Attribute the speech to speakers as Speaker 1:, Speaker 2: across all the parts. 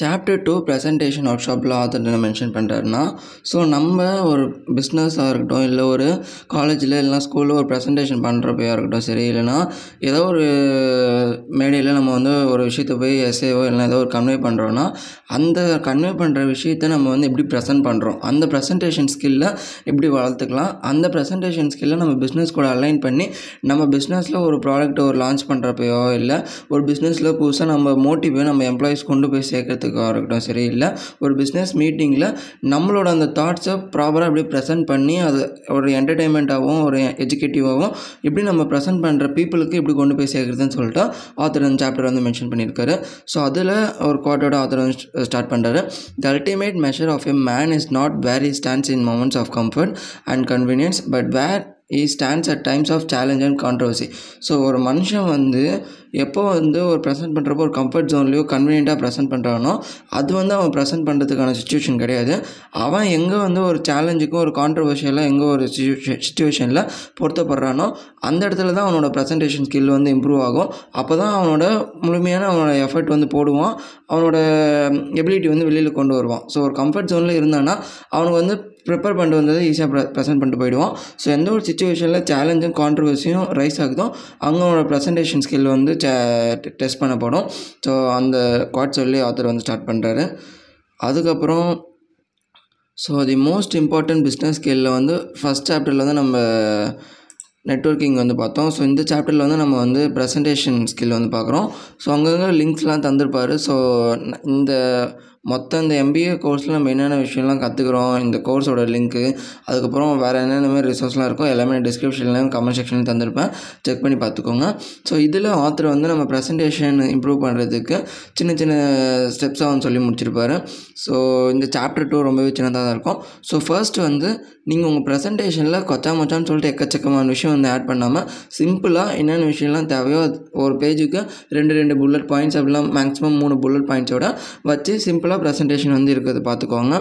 Speaker 1: Chapter two presentation ஒர்க் ஷாப்பில் author என்ன மென்ஷன் பண்ணுறாருன்னா ஸோ நம்ம ஒரு பிஸ்னஸாக இருக்கட்டும் இல்லை ஒரு காலேஜில் இல்லைனா ஸ்கூலில் ஒரு ப்ரெசன்டேஷன் பண்ணுறப்பையாக இருக்கட்டும் சரி இல்லைனா ஏதோ ஒரு மேடையில் நம்ம வந்து ஒரு விஷயத்தை போய் எஸ்ஏவோ இல்லைனா ஏதோ ஒரு கன்வே பண்ணுறோன்னா அந்த கன்வே பண்ணுற விஷயத்த நம்ம வந்து எப்படி ப்ரெசென்ட் பண்ணுறோம் அந்த ப்ரெசன்டேஷன் ஸ்கில்லை எப்படி வளர்த்துக்கலாம்? அந்த ப்ரெசன்டேஷன் ஸ்கில்ல நம்ம பிஸ்னஸ் கூட அலைன் பண்ணி நம்ம பிஸ்னஸில் ஒரு ப்ராடக்ட்டை ஒரு லான்ச் பண்ணுறப்பையோ இல்லை ஒரு பிஸ்னஸில் புதுசாக நம்ம மோட்டிவை நம்ம எம்ப்ளாயிஸ் கொண்டு போய் சேர்க்கறதுக்கு சேர்க்கறதுக்காக இருக்கட்டும் சரி இல்லை ஒரு பிஸ்னஸ் மீட்டிங்கில் நம்மளோட அந்த தாட்ஸை ப்ராப்பராக எப்படி ப்ரெசென்ட் பண்ணி அது ஒரு என்டர்டெயின்மெண்ட்டாகவும் ஒரு எஜுகேட்டிவாகவும் எப்படி நம்ம ப்ரெசென்ட் பண்ணுற பீப்புளுக்கு எப்படி கொண்டு போய் சேர்க்குறதுன்னு சொல்லிட்டு ஆத்தர் அந்த சாப்டர் வந்து மென்ஷன் பண்ணியிருக்காரு. ஸோ அதில் ஒரு கோட்டோட ஆத்தர் வந்து ஸ்டார்ட் பண்ணுறாரு the ultimate measure of a man is not where he stands in moments of comfort and convenience but where he stands at times of challenge and controversy so ஒரு மனுஷன் வந்து எப்போ வந்து ஒரு ப்ரெசென்ட் பண்ணுறப்போ ஒரு கம்ஃபர்ட் ஜோன்லேயோ கன்வீனியண்ட்டாக ப்ரெசென்ட் பண்ணுறானோ அது வந்து அவன் ப்ரெசென்ட் பண்ணுறதுக்கான சுச்சுவேஷன் கிடையாது. அவன் எங்கே வந்து ஒரு சேலஞ்சுக்கும் ஒரு கான்ட்ரவர்ஷியலாக எங்கே ஒரு சுச்சுவேஷனில் பொருத்தப்படுறானோ அந்த இடத்துல தான் அவனோட ப்ரெசன்டேஷன் ஸ்கில் வந்து இம்ப்ரூவ் ஆகும். அப்போ தான் அவனோட முழுமையான அவனோட எஃபர்ட் வந்து போடுவான். அவனோட எபிலிட்டி வந்து வெளியில் கொண்டு வருவான். ஸோ ஒரு கம்ஃபர்ட் ஜோனில் இருந்தானா அவனுக்கு வந்து ப்ரிப்பேர் பண்ணிட்டு வந்தது ஈஸியாக ப்ரெ ப்ரெசென்ட் பண்ணிட்டு போயிடுவோம். ஸோ எந்த ஒரு சுச்சுவேஷனில் சேலஞ்சும் கான்ட்ரவர்சியும் ரைஸ் ஆகுதோ அவங்களோட ப்ரெசன்டேஷன் ஸ்கில் வந்து டெஸ்ட் பண்ணப்படும். ஸோ அந்த குவாட் சொல்லி ஆத்தர் வந்து ஸ்டார்ட் பண்ணுறாரு அதுக்கப்புறம் so the most important business ஸ்கில்லில் வந்து ஃபஸ்ட் சாப்டரில் வந்து நம்ம நெட்ஒர்க்கிங் வந்து பார்த்தோம். ஸோ இந்த சாப்டரில் வந்து நம்ம வந்து ப்ரெசன்டேஷன் ஸ்கில் வந்து பார்க்குறோம். ஸோ அங்கங்கே லிங்க்ஸ்லாம் தந்திருப்பார். ஸோ இந்த மொத்தம் இந்த எம்பிஏ கோர்ஸில் நம்ம என்னென்ன விஷயம்லாம் கற்றுக்குறோம் இந்த கோர்ஸோட லிங்க்கு அதுக்கப்புறம் வேறு என்னென்ன மாதிரி ரிசோர்ஸ்லாம் இருக்கோ எல்லாமே டிஸ்கிரிப்ஷன்லையும் கமெண்ட் செக்ஷன்லையும் தந்திருப்பேன். செக் பண்ணி பார்த்துக்கோங்க. ஸோ இதில் ஆத்தர் வந்து நம்ம ப்ரெசன்டேஷன் இம்ப்ரூவ் பண்ணுறதுக்கு சின்ன சின்ன ஸ்டெப்ஸாக வந்து சொல்லி முடிச்சிருப்பாரு. ஸோ இந்த சாப்டர் டூ ரொம்பவே சின்னதாக தான் இருக்கும். ஸோ ஃபர்ஸ்ட் வந்து நீங்கள் உங்கள் ப்ரெசன்டேஷனில் கொச்சா மொச்சான்னு சொல்லிட்டு எக்கச்சக்கமான விஷயம் வந்து ஆட் பண்ணாமல் சிம்பிளாக என்னென்ன விஷயம்லாம் தேவையோ ஒரு பேஜுக்கு ரெண்டு ரெண்டு புல்லட் பாயிண்ட்ஸ் அப்படிலாம் மேக்ஸிமம் மூணு புல்லட் பாயிண்ட்ஸோட வச்சு சிம்பிளாக ப்ரெசன்டேஷன் வந்து இருக்கிறது பார்த்துக்கோங்க.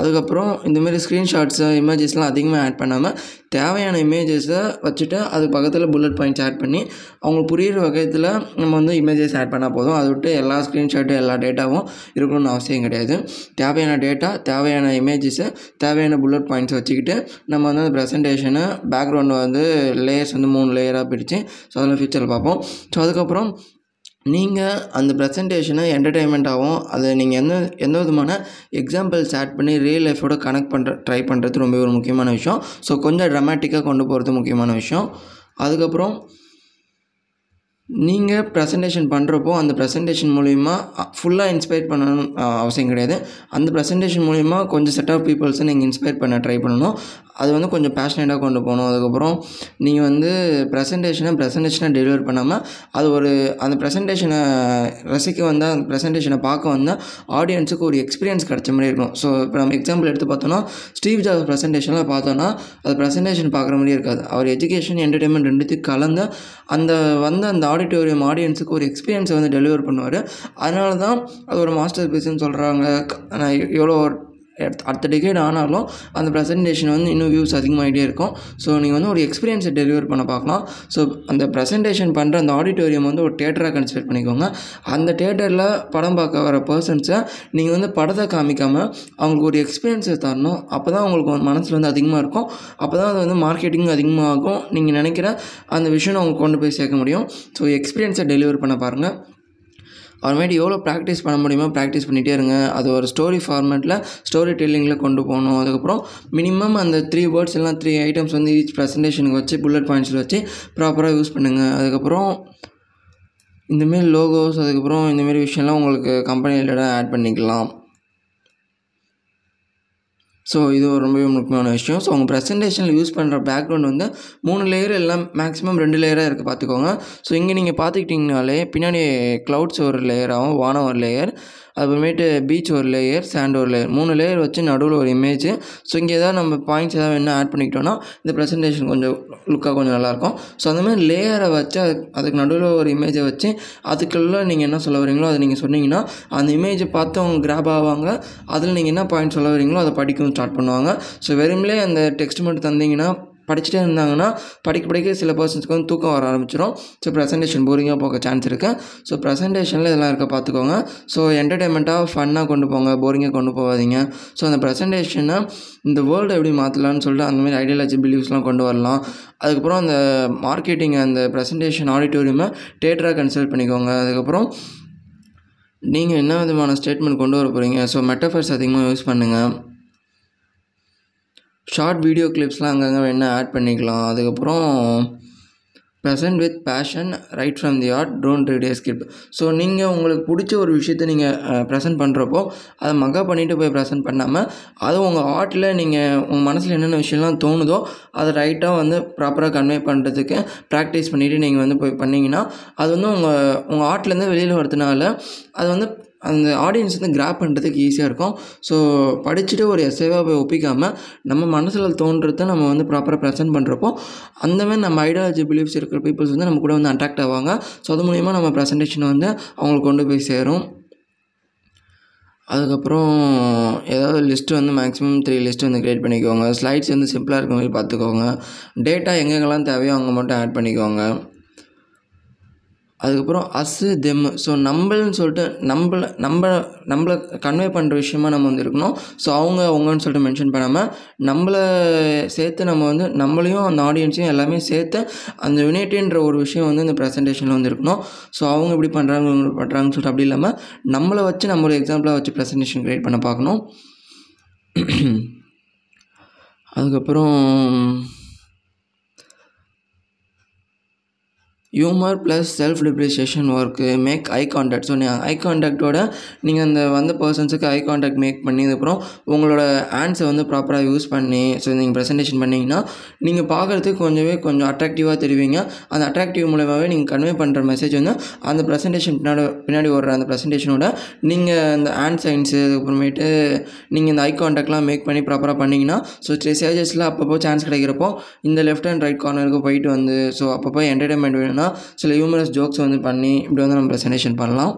Speaker 1: அதுக்கப்புறம் இந்தமாரி ஸ்க்ரீன்ஷாட்ஸு இமேஜஸ்லாம் அதிகமாக ஆட் பண்ணாமல் தேவையான இமேஜஸை வச்சுட்டு அது பக்கத்தில் புல்லட் பாயிண்ட்ஸ் ஆட் பண்ணி அவங்களுக்கு புரிகிற வகையில் நம்ம வந்து இமேஜஸ் ஆட் பண்ணால் போதும். அதை விட்டு எல்லா ஸ்க்ரீன்ஷாட்டும் எல்லா டேட்டாவும் இருக்கணும்னு அவசியம் கிடையாது. தேவையான டேட்டா தேவையான இமேஜஸை தேவையான புல்லட் பாயிண்ட்ஸ் வச்சுக்கிட்டு நம்ம வந்து அந்த ப்ரெசன்டேஷனை பேக்ரவுண்டு வந்து லேயர்ஸ் வந்து மூணு லேயராக பிரித்து ஸோ அதெல்லாம் ஃபியூச்சரில் பார்ப்போம். ஸோ அதுக்கப்புறம் நீங்கள் அந்த ப்ரெசன்டேஷனை என்டர்டெயின்மெண்ட்டாகவும் அதை நீங்கள் எந்த எந்த விதமான எக்ஸாம்பிள்ஸ் ஆட் பண்ணி ரியல் லைஃபோட கனெக்ட் பண்ணுற ட்ரை பண்ணுறது ரொம்ப ஒரு முக்கியமான விஷயம். ஸோ கொஞ்சம் ட்ரமேட்டிக்காக கொண்டு போகிறது முக்கியமான விஷயம். அதுக்கப்புறம் நீங்கள் ப்ரெசன்டேஷன் பண்ணுறப்போ அந்த ப்ரெசன்டேஷன் மூலிமா ஃபுல்லாக இன்ஸ்பைர் பண்ணணும் அவசியம் கிடையாது. அந்த ப்ரெசன்டேஷன் மூலிமா கொஞ்சம் செட் ஆஃப் பீப்புள்ஸை நீங்கள் இன்ஸ்பைர் பண்ண ட்ரை பண்ணணும். அது வந்து கொஞ்சம் பேஷனேட்டாக கொண்டு போகணும். அதுக்கப்புறம் நீங்கள் வந்து ப்ரெசன்டேஷனை ப்ரெசன்டேஷனை டெலிவர் பண்ணாமல் அது ஒரு அந்த ப்ரெசன்டேஷனை ரசிக்க வந்தால் அந்த ப்ரெசன்டேஷனை பார்க்க வந்தால் ஆடியன்ஸுக்கு ஒரு எக்ஸ்பீரியன்ஸ் கிடச்ச மாதிரி இருக்கும். ஸோ இப்போ நம்ம எக்ஸாம்பிள் எடுத்து பார்த்தோன்னா ஸ்டீவ் ஜாப்ஸ் ப்ரெசன்டேஷனில் பார்த்தோன்னா அது ப்ரெசன்டேஷன் பார்க்குற மாதிரி இருக்காது. அவர் எஜுகேஷன் என்டர்டெயின்மெண்ட் ரெண்டுத்தையும் கலந்து அந்த வந்து அந்த ஆடிட்டோரியம் ஆடியன்ஸுக்கு ஒரு எக்ஸ்பீரியன்ஸை வந்து டெலிவர் பண்ணுவார். அதனால தான் அது ஒரு மாஸ்டர் பீஸ்ன்னு சொல்கிறாங்க நான் எவ்வளோ அடுத்த டிகேட் ஆனாலும் அந்த ப்ரெசன்டேஷன் வந்து இன்னும் வியூஸ் அதிகமாகிட்டே இருக்கும். ஸோ நீங்கள் வந்து ஒரு எக்ஸ்பீரியன்ஸை டெலிவர் பண்ண பார்க்கலாம். ஸோ அந்த ப்ரெசன்டேஷன் பண்ணுற அந்த ஆடிட்டோரியம் வந்து ஒரு தேட்டராக கன்சிடர் பண்ணிக்கோங்க. அந்த தேட்டரில் படம் பார்க்க வர பர்சன்ஸை நீங்கள் வந்து படத்தை காமிக்காமல் அவங்களுக்கு ஒரு எக்ஸ்பீரியன்ஸை தரணும். அப்போ தான் அவங்களுக்கு மனசில் வந்து அதிகமாக இருக்கும். அப்போ தான் அது வந்து மார்க்கெட்டிங் அதிகமாகும். நீங்கள் நினைக்கிற அந்த விஷயம் அவங்க கொண்டு போய் சேர்க்க முடியும். ஸோ எக்ஸ்பீரியன்ஸை டெலிவர் பண்ண பாருங்கள் அப்புறமேட்டு எவ்வளோ ப்ராக்டிஸ் பண்ண முடியுமோ ப்ராக்டிஸ் பண்ணிகிட்டே இருங்க. அது ஒரு ஸ்டோரி ஃபார்மேட்டில் ஸ்டோரி டெல்லிங்கில் கொண்டு போகணும். அதுக்கப்புறம் மினிமம் அந்த த்ரீ வேர்ட்ஸ் எல்லாம் த்ரீ ஐட்டம்ஸ் வந்து ஈச் ப்ரெசன்டேஷனுக்கு வச்சு புல்லட் பாயிண்ட்ஸில் வச்சு ப்ராப்பராக யூஸ் பண்ணுங்கள் அதுக்கப்புறம் இந்தமாரி லோகோஸ் அதுக்கப்புறம் இந்தமாரி விஷயம்லாம் உங்களுக்கு கம்பெனி ரிலேட்டாக ஆட் பண்ணிக்கலாம். ஸோ இது ஒரு ரொம்பவே முக்கியமான விஷயம். ஸோ உங்கள் ப்ரெசன்டேஷனில் யூஸ் பண்ணுற பேக்ரவுண்ட் வந்து மூணு லேயர் எல்லாம் மேக்ஸிமம் ரெண்டு லேயராக இருக்குது பார்த்துக்கோங்க ஸோ இங்கே நீங்கள் பார்த்துக்கிட்டிங்கனாலே பின்னாடி க்ளவுட்ஸ் ஒரு லேயராகவும் வானம் ஒரு லேயர் அப்புறமேட்டு பீச் ஒரு லேயர் சாண்ட் ஒரு லேயர் மூணு லேயர் வச்சு நடுவில் ஒரு இமேஜ் ஸோ இங்கே ஏதாவது நம்ம பாயிண்ட்ஸ் ஏதாவது வேணால் ஆட் பண்ணிக்கிட்டோன்னா இந்த ப்ரெசன்டேஷன் கொஞ்சம் லுக்காக கொஞ்சம் நல்லாயிருக்கும். ஸோ அந்த மாதிரி லேயரை வச்சு அதுக்கு அதுக்கு நடுவில் ஒரு இமேஜை வச்சு அதுக்குள்ளே நீங்கள் என்ன சொல்ல வரீங்களோ அதை நீங்கள் சொன்னீங்கன்னா அந்த இமேஜை பார்த்து அவங்க கிராப் ஆவாங்க. அதில் நீங்கள் என்ன பாயிண்ட் சொல்ல வரீங்களோ அதை படிக்கவும் ஸ்டார்ட் பண்ணுவாங்க. ஸோ வெறுமலே அந்த டெக்ஸ்ட் மட்டும் தந்தீங்கன்னா படிச்சுட்டே இருந்தாங்கன்னா படிக்க படிக்க சில பர்சன்ஸ்க்கு வந்து தூக்கம் வர ஆரம்பிச்சிடும் ஸோ ப்ரெசன்டேஷன் போரிங்காக போக சான்ஸ் இருக்குது ஸோ ப்ரெசன்டேஷனில் இதெல்லாம் இருக்க பார்த்துக்கோங்க ஸோ என்டர்டெயின்மெண்ட்டாக ஃபன்னாக கொண்டு போங்க. போரிங்காக கொண்டு போகாதீங்க. ஸோ அந்த ப்ரெசன்டேஷனை இந்த வேர்ல்டு எப்படி மாற்றலான்னு சொல்லிட்டு அந்தமாதிரி ஐடியாலஜி பிலீவ்ஸ்லாம் கொண்டு வரலாம். அதுக்கப்புறம் அந்த மார்க்கெட்டிங் அந்த ப்ரெசன்டேஷன் ஆடிட்டோரியமை தேட்டராக கன்சல்ட் பண்ணிக்கோங்க. அதுக்கப்புறம் நீங்கள் என்ன விதமான ஸ்டேட்மெண்ட் கொண்டு வர போகிறீங்க ஸோ மெட்டஃபர்ஸ் அதிகமாக யூஸ் பண்ணுங்கள் ஷார்ட் வீடியோ கிளிப்ஸ்லாம் அங்கங்கே வேணால் ஆட் பண்ணிக்கலாம். அதுக்கப்புறம் present with passion right from the heart don't read a script so நீங்கள் உங்களுக்கு பிடிச்ச ஒரு விஷயத்தை நீங்கள் ப்ரெசென்ட் பண்ணுறப்போ அதை மக்கா பண்ணிவிட்டு போய் ப்ரெசென்ட் பண்ணாமல் அது உங்கள் ஆர்ட்டில் நீங்கள் உங்கள் மனசில் என்னென்ன விஷயம்லாம் தோணுதோ அதை ரைட்டாக வந்து ப்ராப்பராக கன்வே பண்ணுறதுக்கு ப்ராக்டிஸ் பண்ணிவிட்டு நீங்கள் வந்து போய் பண்ணிங்கன்னா அது வந்து உங்கள் உங்கள் ஆர்ட்லேருந்து வெளியில் வரதுனால அது வந்து அந்த ஆடியன்ஸ் வந்து கிராப் பண்ணுறதுக்கு ஈஸியாக இருக்கும். ஸோ படிச்சுட்டு ஒரு எஸ்ஐவாக போய் ஒப்பிக்காமல் நம்ம மனசில் தோன்றதை நம்ம வந்து ப்ராப்பராக ப்ரெசென்ட் பண்ணுறப்போ அந்த மாதிரி நம்ம ஐடியாலஜி பிலீஃப்ஸ் இருக்கிற பீப்புள்ஸ் வந்து நம்ம கூட வந்து அட்ராக்ட் ஆவாங்க. ஸோ அது மூலிமா நம்ம ப்ரெசன்டேஷன் வந்து அவங்களுக்கு கொண்டு போய் சேரும். அதுக்கப்புறம் ஏதாவது லிஸ்ட்டு வந்து மேக்ஸிமம் த்ரீ லிஸ்ட்டு வந்து க்ரியேட் பண்ணிக்கோங்க. ஸ்லைட்ஸ் வந்து சிம்பிளாக இருக்க மாதிரி பார்த்துக்கோங்க. டேட்டா எங்கெங்கெல்லாம் தேவையோ அங்கே மட்டும் ஆட் பண்ணிக்கோங்க. அதுக்கப்புறம் அஸ்ஸு தெம் ஸோ நம்மள்னு சொல்லிட்டு நம்மள நம்ம நம்மளை கன்வே பண்ணுற விஷயமா நம்ம வந்து இருக்கணும். ஸோ அவங்க அவங்கன்னு சொல்லிட்டு மென்ஷன் பண்ணாமல் நம்மளை சேர்த்து நம்ம வந்து நம்மளையும் அந்த ஆடியன்ஸையும் எல்லாமே சேர்த்து அந்த யுனைட்டின்ற ஒரு விஷயம் வந்து இந்த ப்ரெசன்டேஷனில் வந்து இருக்கணும். ஸோ அவங்க இப்படி பண்ணுறாங்க இவங்க பண்ணுறாங்கன்னு சொல்லிட்டு அப்படி இல்லாமல் நம்மளை வச்சு நம்மளோட எக்ஸாம்பிளாக வச்சு ப்ரெசன்டேஷன் க்ரியேட் பண்ண பார்க்கணும். அதுக்கப்புறம் humour plus self deprecation work make eye contact so நீங்கள் ஐ காண்டாக்டோட நீங்கள் அந்த வந்த பர்சன்ஸுக்கு ஐ காண்டாக்ட் மேக் பண்ணிதுக்கப்புறம் உங்களோட ஹேண்ட்ஸை வந்து ப்ராப்பராக யூஸ் பண்ணி ஸோ நீங்கள் ப்ரெசன்டேஷன் பண்ணிங்கன்னா நீங்கள் பார்க்குறதுக்கு கொஞ்சமே கொஞ்சம் அட்ராக்டிவாக தெரிவிங்க. அந்த அட்ராக்டிவ் மூலமாகவே நீங்கள் கன்வே பண்ணுற மெசேஜ் வந்து அந்த ப்ரெசன்டேஷன் பின்னாடி பின்னாடி ஓடுற அந்த ப்ரெசன்டேஷனோட நீங்கள் அந்த ஹேண்ட் சைன்ஸு அதுக்கப்புறமேட்டு நீங்கள் இந்த ஐ காண்டாக்ட்லாம் மேக் பண்ணி ப்ராப்பராக பண்ணிங்கன்னா ஸோ ஸ்டேஜஸில் அப்பப்போ சான்ஸ் கிடைக்கிறப்போ இந்த லெஃப்ட் அண்ட் ரைட் கார்னருக்கு போயிட்டு வந்து ஸோ அப்பப்போ என்டர்டைன்மெண்ட் வேணும்னா சில ஹியூமரஸ் ஜோக்ஸ் வந்து பண்ணி இப்படி வந்து நம்ம ப்ரெசன்டேஷன் பண்ணலாம்.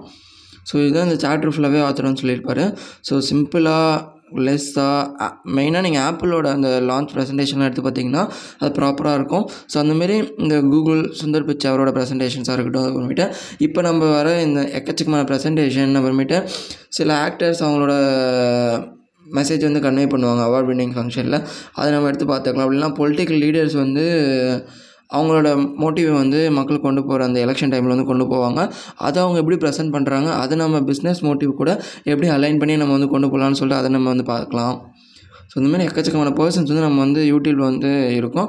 Speaker 1: ஸோ இதுதான் இந்த சாப்டர் ஃபுல்லாகவே ஆத்தரம்னு சொல்லியிருப்பாரு. ஸோ சிம்பிளாக லெஸ்ஸாக மெயினாக நீங்கள் ஆப்பிளோட அந்த லான்ச் ப்ரெசன்டேஷன்லாம் எடுத்து பார்த்தீங்கன்னா அது ப்ராப்பராக இருக்கும். ஸோ அந்தமாரி இந்த கூகுள் சுந்தர் பிச்சை அவரோட ப்ரெசன்டேஷன்ஸாக இருக்கட்டும் அப்புறமேட்டு இப்போ நம்ம வர இந்த எக்கச்சக்கமான ப்ரெசன்டேஷன் அப்புறமேட்டு சில ஆக்டர்ஸ் அவங்களோட மெசேஜ் வந்து கன்வே பண்ணுவாங்க அவார்ட் வின்னிங் ஃபங்க்ஷனில் அதை நம்ம எடுத்து பார்த்துக்கலாம். அப்படின்னா பொலிட்டிக்கல் லீடர்ஸ் வந்து அவங்களோட மோட்டிவை வந்து மக்கள் கொண்டு போகிற அந்த எலெக்ஷன் டைமில் வந்து கொண்டு போவாங்க. அதை அவங்க எப்படி ப்ரெசென்ட் பண்ணுறாங்க அதை நம்ம பிஸ்னஸ் மோட்டிவ் கூட எப்படி அலைன் பண்ணி நம்ம வந்து கொண்டு போகலான்னு சொல்லிட்டு அதை நம்ம வந்து பார்க்கலாம். ஸோ இந்த மாதிரி எக்கச்சக்கமான பர்சன்ஸ் வந்து நம்ம வந்து யூடியூப்பில் வந்து இருக்கோம்.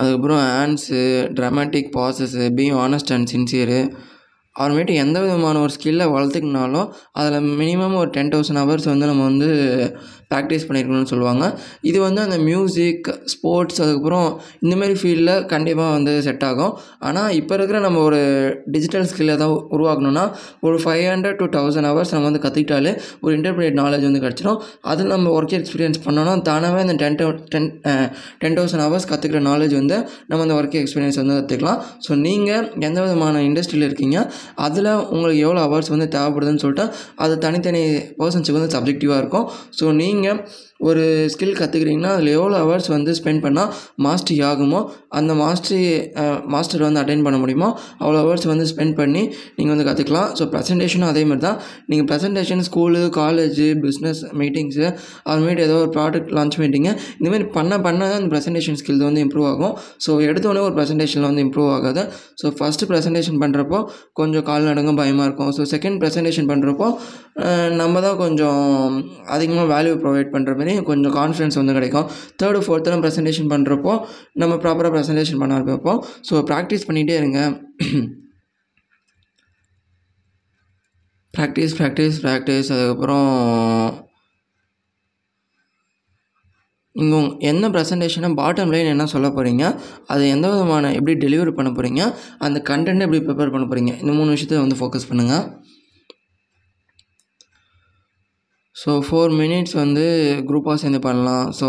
Speaker 1: அதுக்கப்புறம் ounce dramatic pauses being honest and sincere அப்புறமேட்டு எந்த விதமான ஒரு ஸ்கில்லை வளர்த்துக்கினாலும் அதில் மினிமம் ஒரு டென் தௌசண்ட் ஹவர்ஸ் வந்து நம்ம வந்து ப்ராக்டிஸ் பண்ணியிருக்கணும்னு சொல்லுவாங்க. இது வந்து அந்த மியூசிக் ஸ்போர்ட்ஸ் அதுக்கப்புறம் இந்தமாரி ஃபீல்டில் கண்டிப்பாக வந்து செட் ஆகும். ஆனால் இப்போ இருக்கிற நம்ம ஒரு டிஜிட்டல் ஸ்கில்லை தான் உருவாக்கணும்னா ஒரு five hundred to thousand hours நம்ம வந்து கற்றுக்கிட்டாலே ஒரு இன்டர்மீடியட் நாலேஜ் வந்து கிடச்சிடும் அதில் நம்ம ஒர்க் எக்ஸ்பீரியன்ஸ் பண்ணோன்னா தானாகவே அந்த ten ten ten thousand hours கற்றுக்கிற நாலேஜ் வந்து நம்ம அந்த ஒர்க் எக்ஸ்பீரியன்ஸ் வந்து கற்றுக்கலாம் ஸோ நீங்கள் எந்த விதமான இண்டஸ்ட்ரியில் இருக்கீங்க அதில் உங்களுக்கு எவ்வளோ ஹவர்ஸ் வந்து தேவைப்படுதுன்னு சொல்லிட்டு அது தனித்தனி பர்சன்ஸுக்கு வந்து சப்ஜெக்டிவாக இருக்கும். ஸோ நீங்கள் நீங்கள் ஒரு ஸ்கில் கற்றுக்கிறீங்கன்னா அதில் எவ்வளோ ஹவர்ஸ் வந்து ஸ்பெண்ட் பண்ணால் மாஸ்டரி ஆகுமோ அந்த மாஸ்டரி மாஸ்டர் வந்து அட்டைன் பண்ண முடியுமோ அவ்வளோ ஹவர்ஸ் வந்து ஸ்பெண்ட் பண்ணி நீங்கள் வந்து கற்றுக்கலாம் ஸோ ப்ரெசன்டேஷனும் அதே மாதிரி தான். நீங்கள் presentation school college business meetings அதுமாரி ஏதோ ஒரு ப்ராடக்ட் லான்ச் மீட்டிங்கு இந்தமாரி பண்ண பண்ண தான் அந்த ப்ரெசன்டேஷன் ஸ்கில் வந்து இம்ப்ரூவ் ஆகும். ஸோ எடுத்தோடனே ஒரு ப்ரெசன்டேஷனில் வந்து இம்ப்ரூவ் ஆகாது. ஸோ ஃபஸ்ட்டு ப்ரெசன்டேஷன் பண்ணுறப்போ கொஞ்சம் கால் நடுங்கும் பயமாக இருக்கும். ஸோ செகண்ட் ப்ரெசன்டேஷன் பண்ணுறப்போ நம்ம தான் கொஞ்சம் அதிகமாக வேல்யூ ப்ரொவைட் பண்ணுற மாதிரி கொஞ்சம் கான்ஃபிடன்ஸ் வந்து கிடைக்கும். தேர்டு ஃபோர்த்தெல்லாம் ப்ரெசன்டேஷன் பண்ணுறப்போ நம்ம ப்ராப்பராக ப்ரெசன்டேஷன் பண்ண ஆரம்பிப்போம். ஸோ ப்ராக்டிஸ் பண்ணிகிட்டே இருங்க. ப்ராக்டிஸ் ப்ராக்டிஸ் ப்ராக்டிஸ் அதுக்கப்புறம் இங்கே என்ன ப்ரெசன்டேஷனை பாட்டம் லைன் என்ன சொல்ல போகிறீங்க அது எந்த விதமான எப்படி டெலிவரி பண்ண போகிறீங்க அந்த கண்டென்ட்டை எப்படி ப்ரிப்பேர் பண்ண போகிறீங்க இந்த மூணு விஷயத்தை வந்து ஃபோக்கஸ் பண்ணுங்கள் ஸோ ஃபோர் மினிட்ஸ் வந்து குரூப்பாக சேர்ந்து பண்ணலாம். ஸோ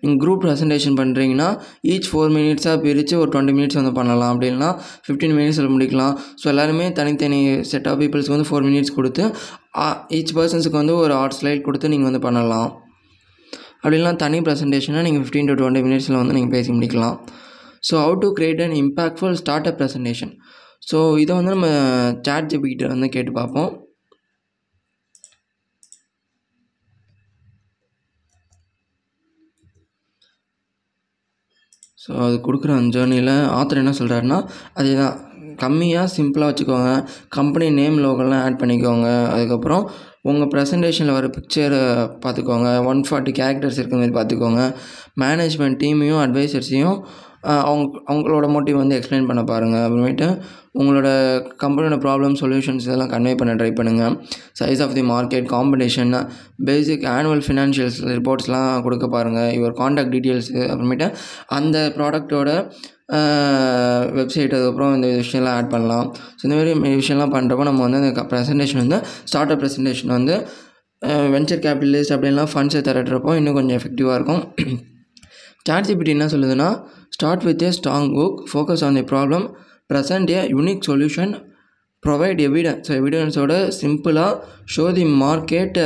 Speaker 1: நீங்கள் குரூப் ப்ரெசன்டேஷன் பண்ணுறீங்கன்னா ஈச் ஃபோர் மினிட்ஸாக பிரித்து ஒரு டுவெண்ட்டி மினிட்ஸ் வந்து பண்ணலாம். அப்படின்னா ஃபிஃப்டீன் மினிட்ஸில் முடிக்கலாம். ஸோ எல்லாருமே தனித்தனி செட் ஆஃப் பீப்புள்ஸ்க்கு வந்து ஃபோர் மினிட்ஸ் கொடுத்து ஈச் பர்சன்ஸுக்கு வந்து ஒரு ஆர்ட் ஸ்லைட் கொடுத்து நீங்கள் வந்து பண்ணலாம். அப்படிலாம் தனி ப்ரெசன்டேஷனாக நீங்கள் ஃபிஃப்டீன் டு டுவெண்ட்டி மினிட்ஸில் வந்து நீங்கள் பேசி முடிக்கலாம். So how to create an impactful start up presentation so இதை வந்து நம்ம சாட் ஜிபிகிட்ட வந்து கேட்டு பார்ப்போம். ஸோ அது கொடுக்குற அந்த ஜேர்னியில் ஆத்தர் என்ன சொல்கிறாருன்னா அதே தான் கம்மியாக சிம்பிளாக வச்சுக்கோங்க கம்பெனி நேம் லோகோலாம் ஆட் பண்ணிக்கோங்க. அதுக்கப்புறம் உங்கள் ப்ரெசன்டேஷனில் வர பிக்சரை பார்த்துக்கோங்க. ஒன் ஃபார்ட்டி கேரக்டர்ஸ் இருக்கிற மாதிரி பார்த்துக்கோங்க. மேனேஜ்மெண்ட் டீமையும் அட்வைசர்ஸையும் அவங்க அவங்களோட மோட்டிவ் வந்து எக்ஸ்பிளைன் பண்ண பாருங்கள் அப்புறமேட்டு உங்களோட கம்பெனியோட ப்ராப்ளம் சொல்யூஷன்ஸ் இதெல்லாம் கன்வே பண்ண ட்ரை பண்ணுங்கள் size of the market competition basic annual financials ரிப்போர்ட்ஸ்லாம் கொடுக்க பாருங்கள் யுவர் காண்டாக்ட் டீட்டெயில்ஸு அப்புறமேட்டு அந்த ப்ராடக்ட்டோட வெப்சைட் அதுக்கப்புறம் இந்த விஷயம்லாம் ஆட் பண்ணலாம். ஸோ இந்த மாதிரி விஷயம்லாம் பண்ணுறப்போ நம்ம வந்து அந்த ப்ரெசன்டேஷன் வந்து ஸ்டார்ட் அப் ப்ரெசன்டேஷன் வந்து வெஞ்சர் கேபிட்டலிஸ்ட் அப்படின்லாம் ஃபண்ட்ஸை திரட்டுறப்போ இன்னும் கொஞ்சம் எஃபெக்டிவாக இருக்கும். சாட்ஜிபிடி என்ன சொல்லுதுன்னா start with a strong hook focus on the problem present a unique solution provide evidence so எவிடன்ஸோட சிம்பிளாக show the market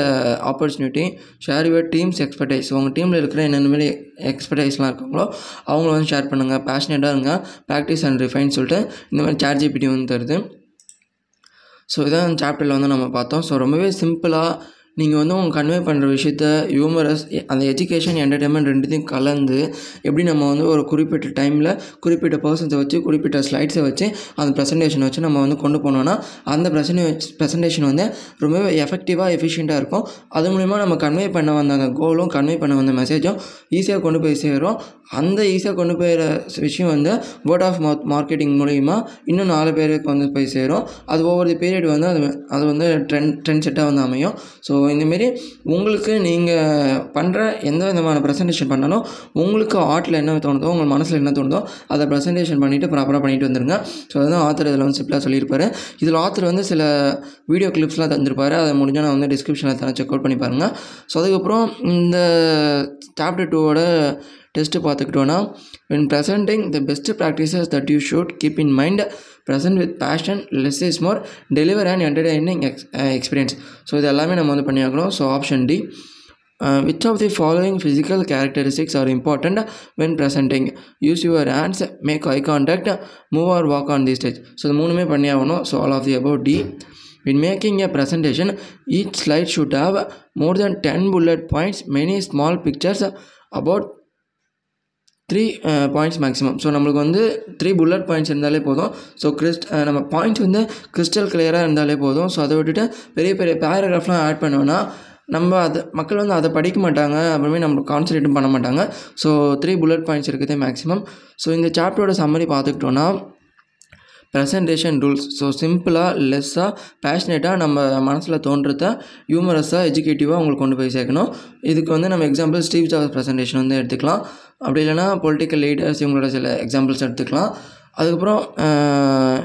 Speaker 1: opportunity share your team's expertise உங்கள் டீமில் இருக்கிற என்னென்ன மாதிரி எக்ஸ்பர்டைஸ்லாம் இருக்காங்களோ அவங்கள வந்து ஷேர் பண்ணுங்கள் பேஷனேட்டாக இருங்க. ப்ராக்டிஸ் அண்ட் ரிஃபைன் சொல்லிட்டு இந்த மாதிரி சாட் ஜிபிடி வந்து தருது. ஸோ இதான் சாப்டரில் வந்து நம்ம பார்த்தோம். ஸோ ரொம்பவே சிம்பிளாக நீங்கள் வந்து உங்கள் கன்வே பண்ணுற விஷயத்த ஹியூமரஸ் அந்த எஜுகேஷன் என்டர்டைன்மெண்ட் ரெண்டுத்தையும் கலந்து எப்படி நம்ம வந்து ஒரு குறிப்பிட்ட டைமில் குறிப்பிட்ட பர்சன்ஸை வச்சு குறிப்பிட்ட ஸ்லைட்ஸை வச்சு அந்த ப்ரெசன்டேஷனை வச்சு நம்ம வந்து கொண்டு போனோன்னா அந்த ப்ரெசன்டே ப்ரெசன்டேஷன் வந்து ரொம்பவே எஃபெக்டிவாக எஃபிஷியண்ட்டாக இருக்கும். அது மூலிமா நம்ம கன்வே பண்ண வந்த அந்த கோலும் கன்வே பண்ண வந்த மெசேஜும் ஈஸியாக கொண்டு போய் சேரும். அந்த ஈஸியாக கொண்டு போயிற விஷயம் வந்து வேர்ட் ஆஃப் மவுத் மார்க்கெட்டிங் மூலிமா இன்னும் நாலு பேருக்கு வந்து போய் சேரும். அது ஒவ்வொரு பீரியட் வந்து அது அது வந்து ட்ரெண்ட் ட்ரெண்ட் செட்டாக வந்து அமையும். ஸோ இந்தமாரி உங்களுக்கு நீங்கள் பண்ணுற எந்த விதமான ப்ரெசன்டேஷன் பண்ணாலும் உங்களுக்கு ஆர்ட்டில் என்ன தோணுதோ உங்கள் மனசில் என்ன தோணுதோ அதை ப்ரெசன்டேஷன் பண்ணிவிட்டு ப்ராப்பராக பண்ணிட்டு வந்துருங்க. ஸோ அதுதான் ஆத்தர் இதில் வந்து சிப்பிளாக சொல்லியிருப்பாரு. இதில் ஆத்தர் வந்து சில வீடியோ கிளிப்ஸ்லாம் தந்திருப்பார். அதை முடிஞ்சால் நான் வந்து டிஸ்கிரிப்ஷனில் தரேன் செக் அவுட் பண்ணி பாருங்கள் ஸோ அதுக்கப்புறம் இந்த சாப்டர் டூவோட டெஸ்ட்டு பார்த்துக்கிட்டோன்னா when presenting the best practices that you should keep in mind present with passion less is more deliver and entertaining ex experience so இது எல்லாமே நம்ம வந்து பண்ணியாகணும். So option D which of the following physical characteristics are important when presenting use your hands make eye contact move or walk on the stage so இது மூணுமே பண்ணி ஆகணும் so all of the above D In making a presentation, each slide should have more than 10 bullet points, many small pictures, about three points maximum so நம்மளுக்கு வந்து three bullet points இருந்தாலே போதும். So Christ uh, நம்ம points வந்து crystal கிளியராக இருந்தாலே போதும். So அதை விட்டுட்டு பெரிய பெரிய பேராகிராஃப்லாம் ஆட் பண்ணோன்னா நம்ம அதை மக்கள் வந்து அதை படிக்க மாட்டாங்க. அப்புறமே நம்ம கான்சன்ட்ரேட்டும் பண்ண மாட்டாங்க. ஸோ த்ரீ புல்லட் பாயிண்ட்ஸ் இருக்குதே மேக்ஸிமம் ஸோ இந்த சாப்டரோட சம்மரி பார்த்துக்கிட்டோன்னா ப்ரெசன்டேஷன் ரூல்ஸ் ஸோ சிம்பிளாக லெஸ்ஸாக பேஷனேட்டாக நம்ம மனசில் தோன்றத ஹியூமரஸாக எஜுகேட்டிவாக உங்களுக்கு கொண்டு போய் சேர்க்கணும். இதுக்கு வந்து நம்ம எக்ஸாம்பிள் ஸ்டீவ் ஜாப்ஸ் ப்ரெசன்டேஷன் வந்து எடுத்துக்கலாம். அப்படி இல்லைனா பொலிட்டிக்கல் லீடர்ஸ் இவங்களோட சில எக்ஸாம்பிள்ஸ் எடுத்துக்கலாம். அதுக்கப்புறம்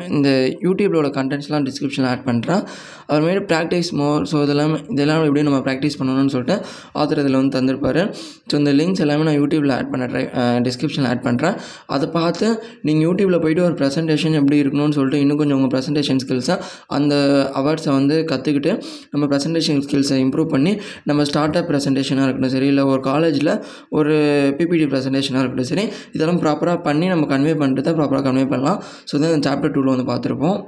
Speaker 1: இந்த யூடியூப்லோட கண்டென்ட்ஸ்லாம் டிஸ்கிரிப்ஷனில் ஆட் பண்ணுறேன் அப்புறமேட்டு ப்ராக்டிஸ் மோர் ஸோ இதெல்லாம் இதெல்லாம் எப்படி நம்ம ப்ராக்டிஸ் பண்ணணும்னு சொல்லிட்டு ஆத்தர் இதில் வந்து தந்திருப்பார். ஸோ இந்த லிங்க்ஸ் எல்லாமே நான் யூடியூப்பில் ஆட் பண்ண ட்ரை டிஸ்கிரிப்ஷனில் ஆட் பண்ணுறேன் அதை பார்த்து நீங்கள் யூடியூப்பில் போய்ட்டு ஒரு ப்ரெசன்டேஷன் எப்படி இருக்கணும்னு சொல்லிட்டு இன்னும் கொஞ்சம் உங்கள் ப்ரெசன்டேஷன் ஸ்கில்ஸை அந்த அவார்ட்ஸை வந்து கற்றுக்கிட்டு நம்ம ப்ரெசன்டேஷன் ஸ்கில்ஸை இம்ப்ரூவ் பண்ணி நம்ம ஸ்டார்ட் அப் ப்ரெசன்டேஷனாக இருக்கட்டும் சரி இல்லை ஒரு காலேஜில் ஒரு பிபிடி ப்ரெசன்டேஷனாக இருக்கட்டும் சரி இதெல்லாம் ப்ராப்பராக பண்ணி நம்ம கன்வே பண்ணுறத ப்ராப்பராக கன்வே பண்ணலாம் ஸோ தான் சாப்டர் டூவில் வந்து பார்த்துருப்போம்.